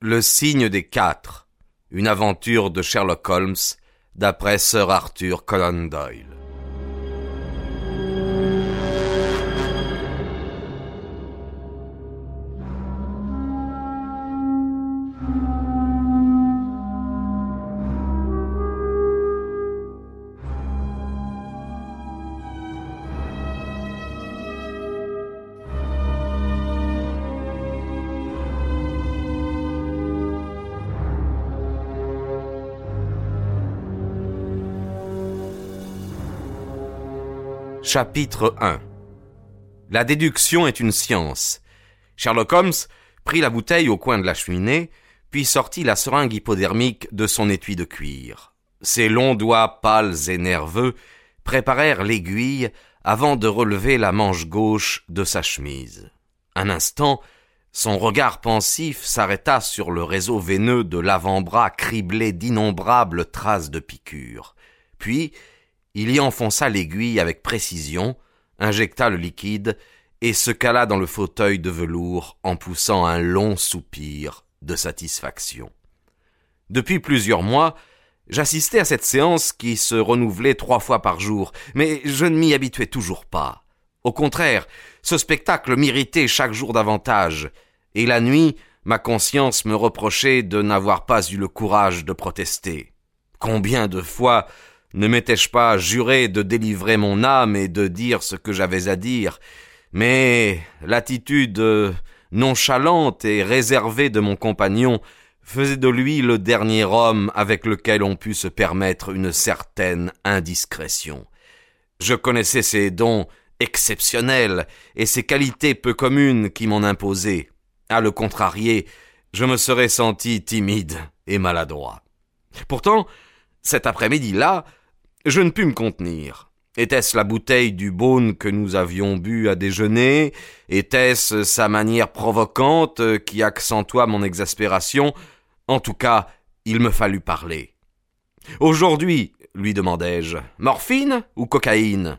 Le signe des quatre. Une aventure de Sherlock Holmes d'après Sir Arthur Conan Doyle. Chapitre 1 La déduction est une science. Sherlock Holmes prit la bouteille au coin de la cheminée, puis sortit la seringue hypodermique de son étui de cuir. Ses longs doigts pâles et nerveux préparèrent l'aiguille avant de relever la manche gauche de sa chemise. Un instant, son regard pensif s'arrêta sur le réseau veineux de l'avant-bras criblé d'innombrables traces de piqûres. Puis, il y enfonça l'aiguille avec précision, injecta le liquide et se cala dans le fauteuil de velours en poussant un long soupir de satisfaction. Depuis plusieurs mois, j'assistais à cette séance qui se renouvelait trois fois par jour, mais je ne m'y habituais toujours pas. Au contraire, ce spectacle m'irritait chaque jour davantage, et la nuit, ma conscience me reprochait de n'avoir pas eu le courage de protester. Combien de fois ne m'étais-je pas juré de délivrer mon âme et de dire ce que j'avais à dire, mais l'attitude nonchalante et réservée de mon compagnon faisait de lui le dernier homme avec lequel on put se permettre une certaine indiscrétion. Je connaissais ses dons exceptionnels et ses qualités peu communes qui m'en imposaient. À le contrarier, je me serais senti timide et maladroit. Pourtant, cet après-midi-là, je ne pus me contenir. Était-ce la bouteille du Beaune que nous avions bu à déjeuner? Était-ce sa manière provocante qui accentua mon exaspération? En tout cas, il me fallut parler. Aujourd'hui, lui demandai-je, morphine ou cocaïne?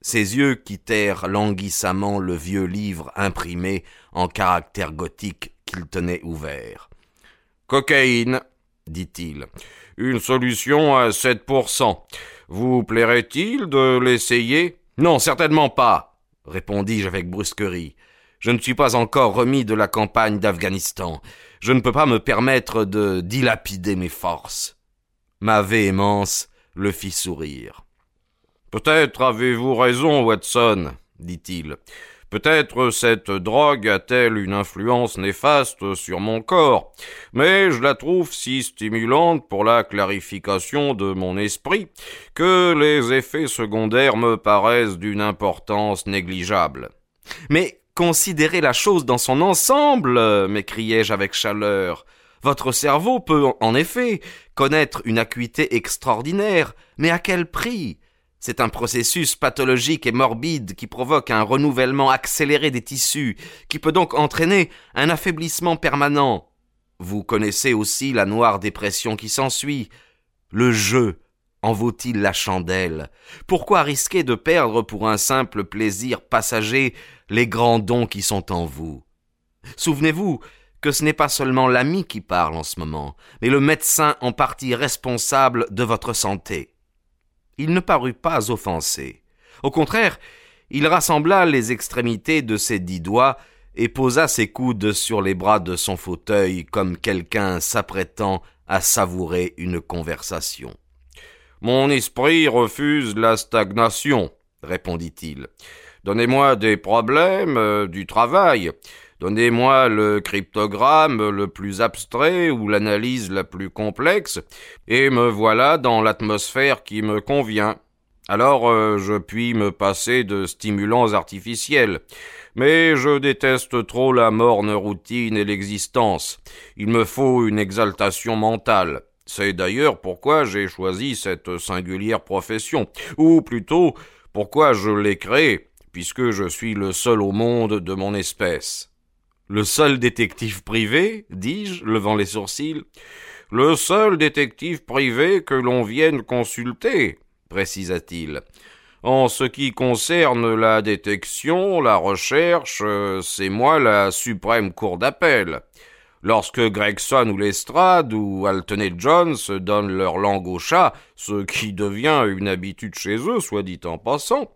Ses yeux quittèrent languissamment le vieux livre imprimé en caractères gothiques qu'il tenait ouvert. Cocaïne, dit-il. Une solution à sept pour cent. Vous plairait-il de l'essayer? Non, certainement pas, répondis-je avec brusquerie. Je ne suis pas encore remis de la campagne d'Afghanistan. Je ne peux pas me permettre de dilapider mes forces. Ma véhémence le fit sourire. Peut-être avez-vous raison, Watson, dit-il. Peut-être cette drogue a-t-elle une influence néfaste sur mon corps, mais je la trouve si stimulante pour la clarification de mon esprit que les effets secondaires me paraissent d'une importance négligeable. Mais considérez la chose dans son ensemble, m'écriai-je avec chaleur. Votre cerveau peut, en effet, connaître une acuité extraordinaire, mais à quel prix? C'est un processus pathologique et morbide qui provoque un renouvellement accéléré des tissus, qui peut donc entraîner un affaiblissement permanent. Vous connaissez aussi la noire dépression qui s'ensuit. Le jeu en vaut-il la chandelle? Pourquoi risquer de perdre pour un simple plaisir passager les grands dons qui sont en vous? Souvenez-vous que ce n'est pas seulement l'ami qui parle en ce moment, mais le médecin en partie responsable de votre santé il ne parut pas offensé. Au contraire, il rassembla les extrémités de ses dix doigts et posa ses coudes sur les bras de son fauteuil comme quelqu'un s'apprêtant à savourer une conversation. Mon esprit refuse la stagnation, répondit-il. Donnez-moi des problèmes, euh, du travail. Donnez-moi le cryptogramme le plus abstrait ou l'analyse la plus complexe, et me voilà dans l'atmosphère qui me convient. Alors euh, je puis me passer de stimulants artificiels. Mais je déteste trop la morne routine et l'existence. Il me faut une exaltation mentale. C'est d'ailleurs pourquoi j'ai choisi cette singulière profession, ou plutôt pourquoi je l'ai créée, puisque je suis le seul au monde de mon espèce. Le seul détective privé, dis-je, levant les sourcils. Le seul détective privé que l'on vienne consulter, précisa-t-il. En ce qui concerne la détection, la recherche, c'est moi la suprême cour d'appel. Lorsque Gregson ou Lestrade ou Alternate Jones donnent leur langue au chat, ce qui devient une habitude chez eux, soit dit en passant,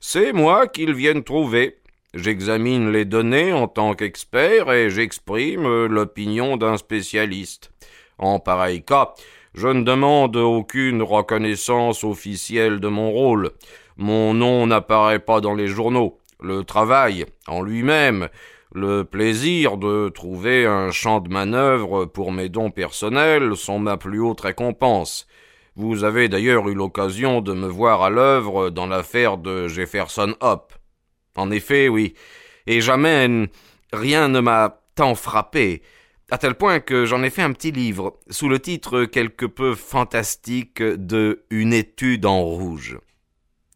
c'est moi qu'ils viennent trouver. J'examine les données en tant qu'expert et j'exprime l'opinion d'un spécialiste. En pareil cas, je ne demande aucune reconnaissance officielle de mon rôle. Mon nom n'apparaît pas dans les journaux. Le travail, en lui-même, le plaisir de trouver un champ de manœuvre pour mes dons personnels sont ma plus haute récompense. Vous avez d'ailleurs eu l'occasion de me voir à l'œuvre dans l'affaire de Jefferson Hope. En effet, oui. Et jamais rien ne m'a tant frappé, à tel point que j'en ai fait un petit livre, sous le titre quelque peu fantastique de Une étude en rouge.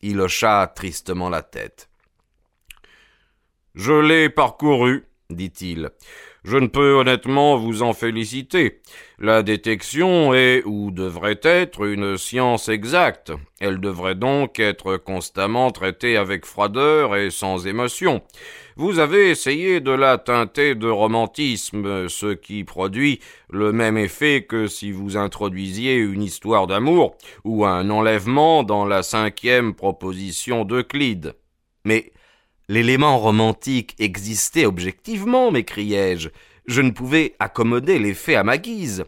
Il hocha tristement la tête. Je l'ai parcouru, dit-il. Je ne peux honnêtement vous en féliciter. La détection est, ou devrait être, une science exacte. Elle devrait donc être constamment traitée avec froideur et sans émotion. Vous avez essayé de la teinter de romantisme, ce qui produit le même effet que si vous introduisiez une histoire d'amour ou un enlèvement dans la cinquième proposition d'Euclide. Mais L'élément romantique existait objectivement, m'écriai-je. Je ne pouvais accommoder les faits à ma guise.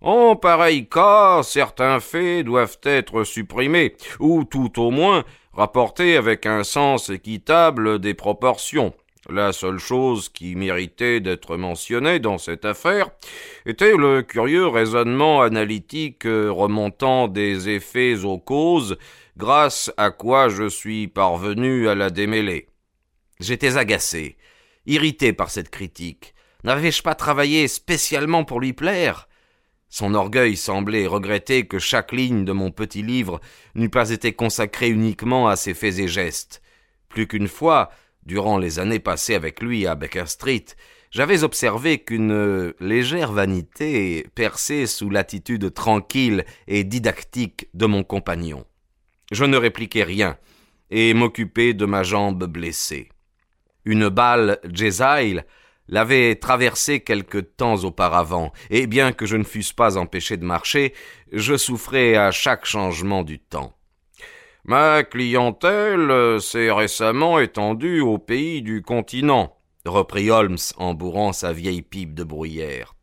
En pareil cas, certains faits doivent être supprimés, ou tout au moins rapportés avec un sens équitable des proportions. La seule chose qui méritait d'être mentionnée dans cette affaire était le curieux raisonnement analytique remontant des effets aux causes, grâce à quoi je suis parvenu à la démêler. J'étais agacé, irrité par cette critique. N'avais-je pas travaillé spécialement pour lui plaire? Son orgueil semblait regretter que chaque ligne de mon petit livre n'eût pas été consacrée uniquement à ses faits et gestes. Plus qu'une fois, durant les années passées avec lui à Baker Street, j'avais observé qu'une légère vanité perçait sous l'attitude tranquille et didactique de mon compagnon. Je ne répliquai rien et m'occupai de ma jambe blessée. Une balle Jezail l'avait traversé quelque temps auparavant, et bien que je ne fusse pas empêché de marcher, je souffrais à chaque changement du temps. Ma clientèle s'est récemment étendue au pays du continent, reprit Holmes en bourrant sa vieille pipe de bruyère.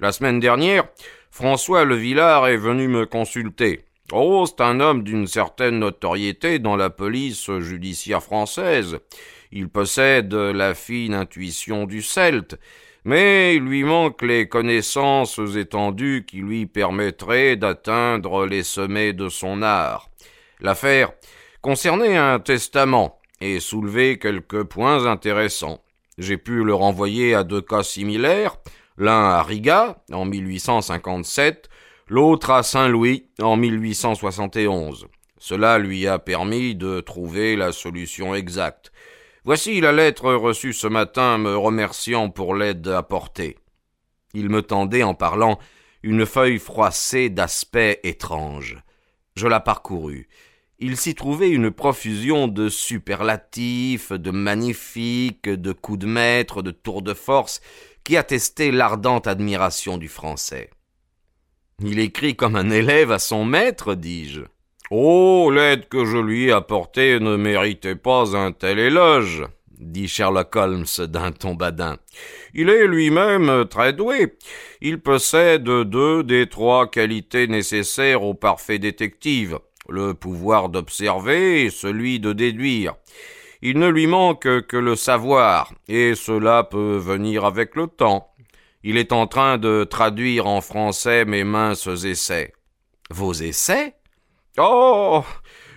La semaine dernière, François Le Villard est venu me consulter. Oh, c'est un homme d'une certaine notoriété dans la police judiciaire française. Il possède la fine intuition du celte, mais il lui manque les connaissances étendues qui lui permettraient d'atteindre les sommets de son art. L'affaire concernait un testament et soulevait quelques points intéressants. J'ai pu le renvoyer à deux cas similaires, l'un à Riga en 1857, l'autre à Saint-Louis en 1871. Cela lui a permis de trouver la solution exacte. Voici la lettre reçue ce matin me remerciant pour l'aide apportée. Il me tendait en parlant une feuille froissée d'aspect étrange. Je la parcourus. Il s'y trouvait une profusion de superlatifs, de magnifiques, de coups de maître, de tours de force, qui attestaient l'ardente admiration du français. Il écrit comme un élève à son maître, dis-je. Oh, l'aide que je lui ai apportée ne méritait pas un tel éloge, dit Sherlock Holmes d'un ton badin. Il est lui-même très doué. Il possède deux des trois qualités nécessaires au parfait détective, le pouvoir d'observer et celui de déduire. Il ne lui manque que le savoir, et cela peut venir avec le temps. Il est en train de traduire en français mes minces essais. Vos essais? Oh.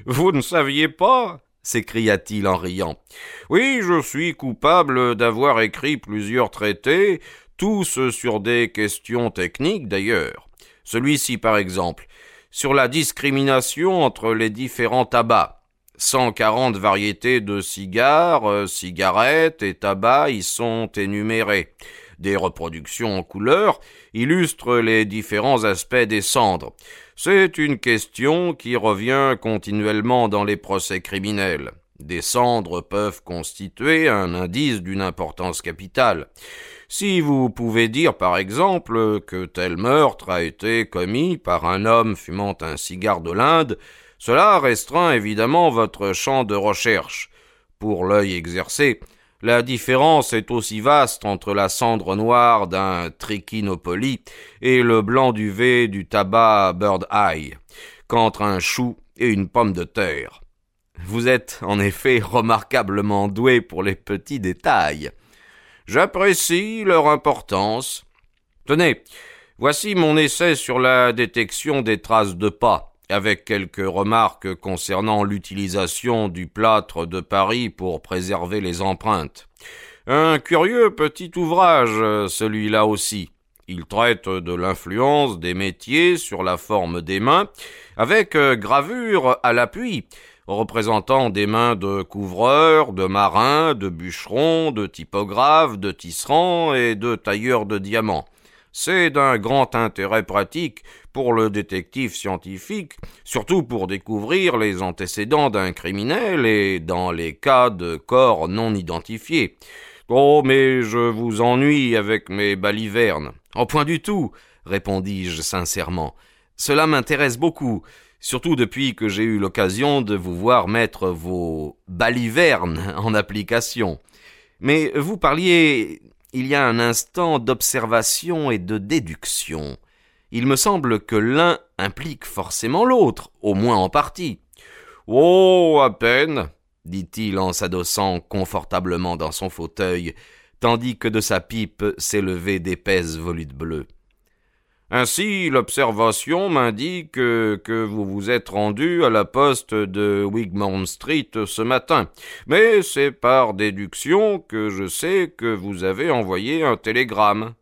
Vous ne saviez pas? s'écria-t-il en riant. Oui, je suis coupable d'avoir écrit plusieurs traités, tous sur des questions techniques d'ailleurs. Celui-ci, par exemple, sur la discrimination entre les différents tabacs. Cent quarante variétés de cigares, euh, cigarettes et tabacs y sont énumérées. Des reproductions en couleur illustrent les différents aspects des cendres. C'est une question qui revient continuellement dans les procès criminels. Des cendres peuvent constituer un indice d'une importance capitale. Si vous pouvez dire, par exemple, que tel meurtre a été commis par un homme fumant un cigare de l'Inde, cela restreint évidemment votre champ de recherche. Pour l'œil exercé, la différence est aussi vaste entre la cendre noire d'un trichinopoly et le blanc duvet du tabac bird eye qu'entre un chou et une pomme de terre. Vous êtes en effet remarquablement doué pour les petits détails. J'apprécie leur importance. Tenez, voici mon essai sur la détection des traces de pas avec quelques remarques concernant l'utilisation du plâtre de Paris pour préserver les empreintes. Un curieux petit ouvrage, celui-là aussi. Il traite de l'influence des métiers sur la forme des mains, avec gravure à l'appui, représentant des mains de couvreurs, de marins, de bûcherons, de typographes, de tisserands et de tailleurs de diamants. C'est d'un grand intérêt pratique pour le détective scientifique, surtout pour découvrir les antécédents d'un criminel et dans les cas de corps non identifiés. Oh, mais je vous ennuie avec mes balivernes. En point du tout, répondis-je sincèrement. Cela m'intéresse beaucoup, surtout depuis que j'ai eu l'occasion de vous voir mettre vos balivernes en application. Mais vous parliez il y a un instant d'observation et de déduction. Il me semble que l'un implique forcément l'autre, au moins en partie. Oh. À peine. dit-il en s'adossant confortablement dans son fauteuil, tandis que de sa pipe s'élevaient d'épaisses volutes bleues. Ainsi, l'observation m'indique que vous vous êtes rendu à la poste de Wigmore Street ce matin, mais c'est par déduction que je sais que vous avez envoyé un télégramme.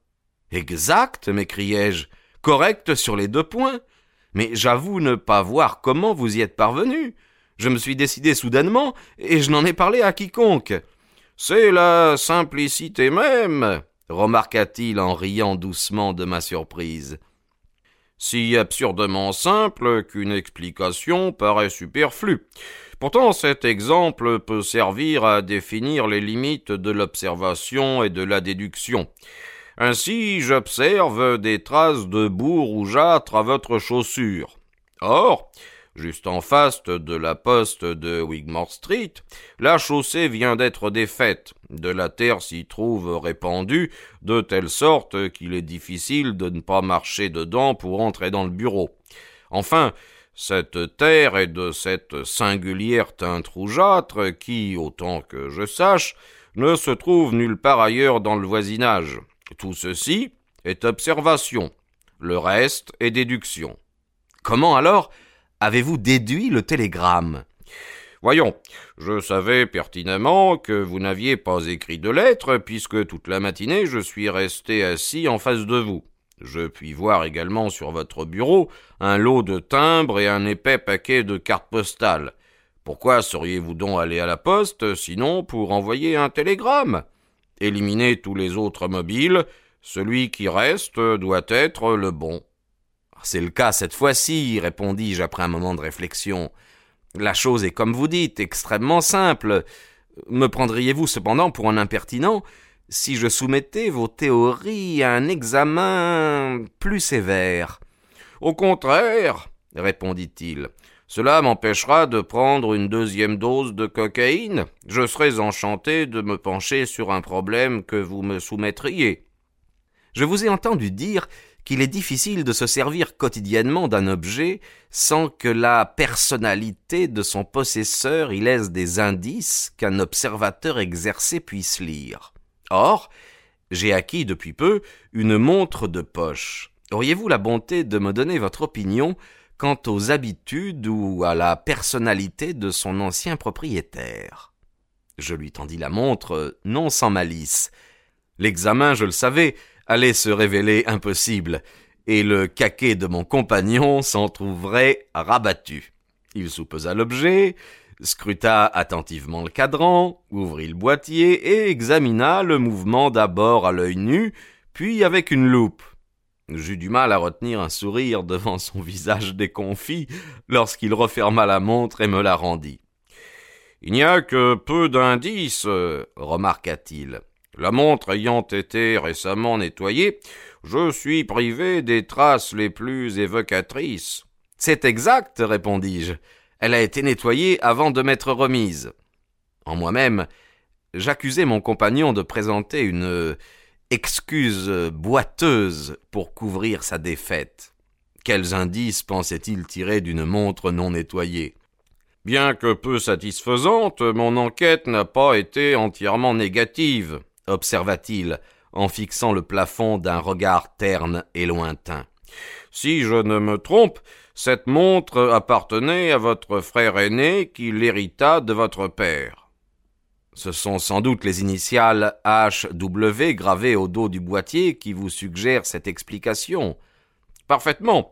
Exact, m'écriai-je, correct sur les deux points. Mais j'avoue ne pas voir comment vous y êtes parvenu. Je me suis décidé soudainement, et je n'en ai parlé à quiconque. C'est la simplicité même, remarqua-t-il en riant doucement de ma surprise. Si absurdement simple qu'une explication paraît superflue. Pourtant cet exemple peut servir à définir les limites de l'observation et de la déduction. Ainsi j'observe des traces de boue rougeâtre à votre chaussure. Or, juste en face de la poste de Wigmore Street, la chaussée vient d'être défaite. De la terre s'y trouve répandue, de telle sorte qu'il est difficile de ne pas marcher dedans pour entrer dans le bureau. Enfin, cette terre est de cette singulière teinte rougeâtre qui, autant que je sache, ne se trouve nulle part ailleurs dans le voisinage. Tout ceci est observation. Le reste est déduction. Comment alors Avez-vous déduit le télégramme? Voyons, je savais pertinemment que vous n'aviez pas écrit de lettre, puisque toute la matinée je suis resté assis en face de vous. Je puis voir également sur votre bureau un lot de timbres et un épais paquet de cartes postales. Pourquoi seriez-vous donc allé à la poste, sinon pour envoyer un télégramme? Éliminez tous les autres mobiles, celui qui reste doit être le bon. C'est le cas cette fois-ci, répondis-je après un moment de réflexion. La chose est, comme vous dites, extrêmement simple. Me prendriez-vous cependant pour un impertinent si je soumettais vos théories à un examen plus sévère? Au contraire, répondit-il, cela m'empêchera de prendre une deuxième dose de cocaïne. Je serais enchanté de me pencher sur un problème que vous me soumettriez. Je vous ai entendu dire qu'il est difficile de se servir quotidiennement d'un objet sans que la personnalité de son possesseur y laisse des indices qu'un observateur exercé puisse lire. Or, j'ai acquis depuis peu une montre de poche. Auriez-vous la bonté de me donner votre opinion quant aux habitudes ou à la personnalité de son ancien propriétaire? Je lui tendis la montre, non sans malice. L'examen, je le savais, allait se révéler impossible, et le caquet de mon compagnon s'en trouverait rabattu. Il soupesa l'objet, scruta attentivement le cadran, ouvrit le boîtier et examina le mouvement d'abord à l'œil nu, puis avec une loupe. J'eus du mal à retenir un sourire devant son visage déconfit lorsqu'il referma la montre et me la rendit. Il n'y a que peu d'indices, remarqua-t-il. La montre ayant été récemment nettoyée, je suis privé des traces les plus évocatrices. C'est exact, répondis-je. Elle a été nettoyée avant de m'être remise. En moi-même, j'accusais mon compagnon de présenter une excuse boiteuse pour couvrir sa défaite. Quels indices pensait-il tirer d'une montre non nettoyée? Bien que peu satisfaisante, mon enquête n'a pas été entièrement négative, observa-t-il, en fixant le plafond d'un regard terne et lointain. Si je ne me trompe, cette montre appartenait à votre frère aîné qui l'hérita de votre père. Ce sont sans doute les initiales HW gravées au dos du boîtier qui vous suggèrent cette explication. Parfaitement.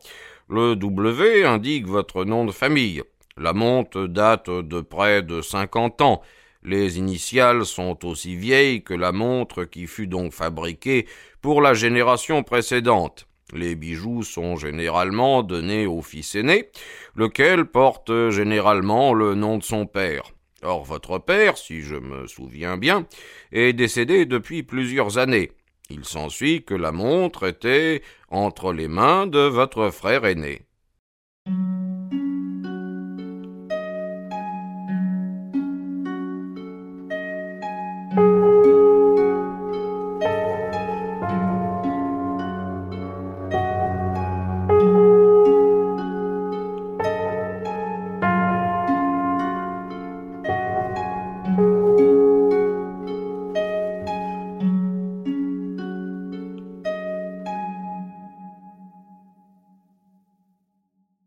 Le W indique votre nom de famille. La montre date de près de cinquante ans. Les initiales sont aussi vieilles que la montre qui fut donc fabriquée pour la génération précédente. Les bijoux sont généralement donnés au fils aîné, lequel porte généralement le nom de son père. Or votre père, si je me souviens bien, est décédé depuis plusieurs années. Il s'ensuit que la montre était entre les mains de votre frère aîné.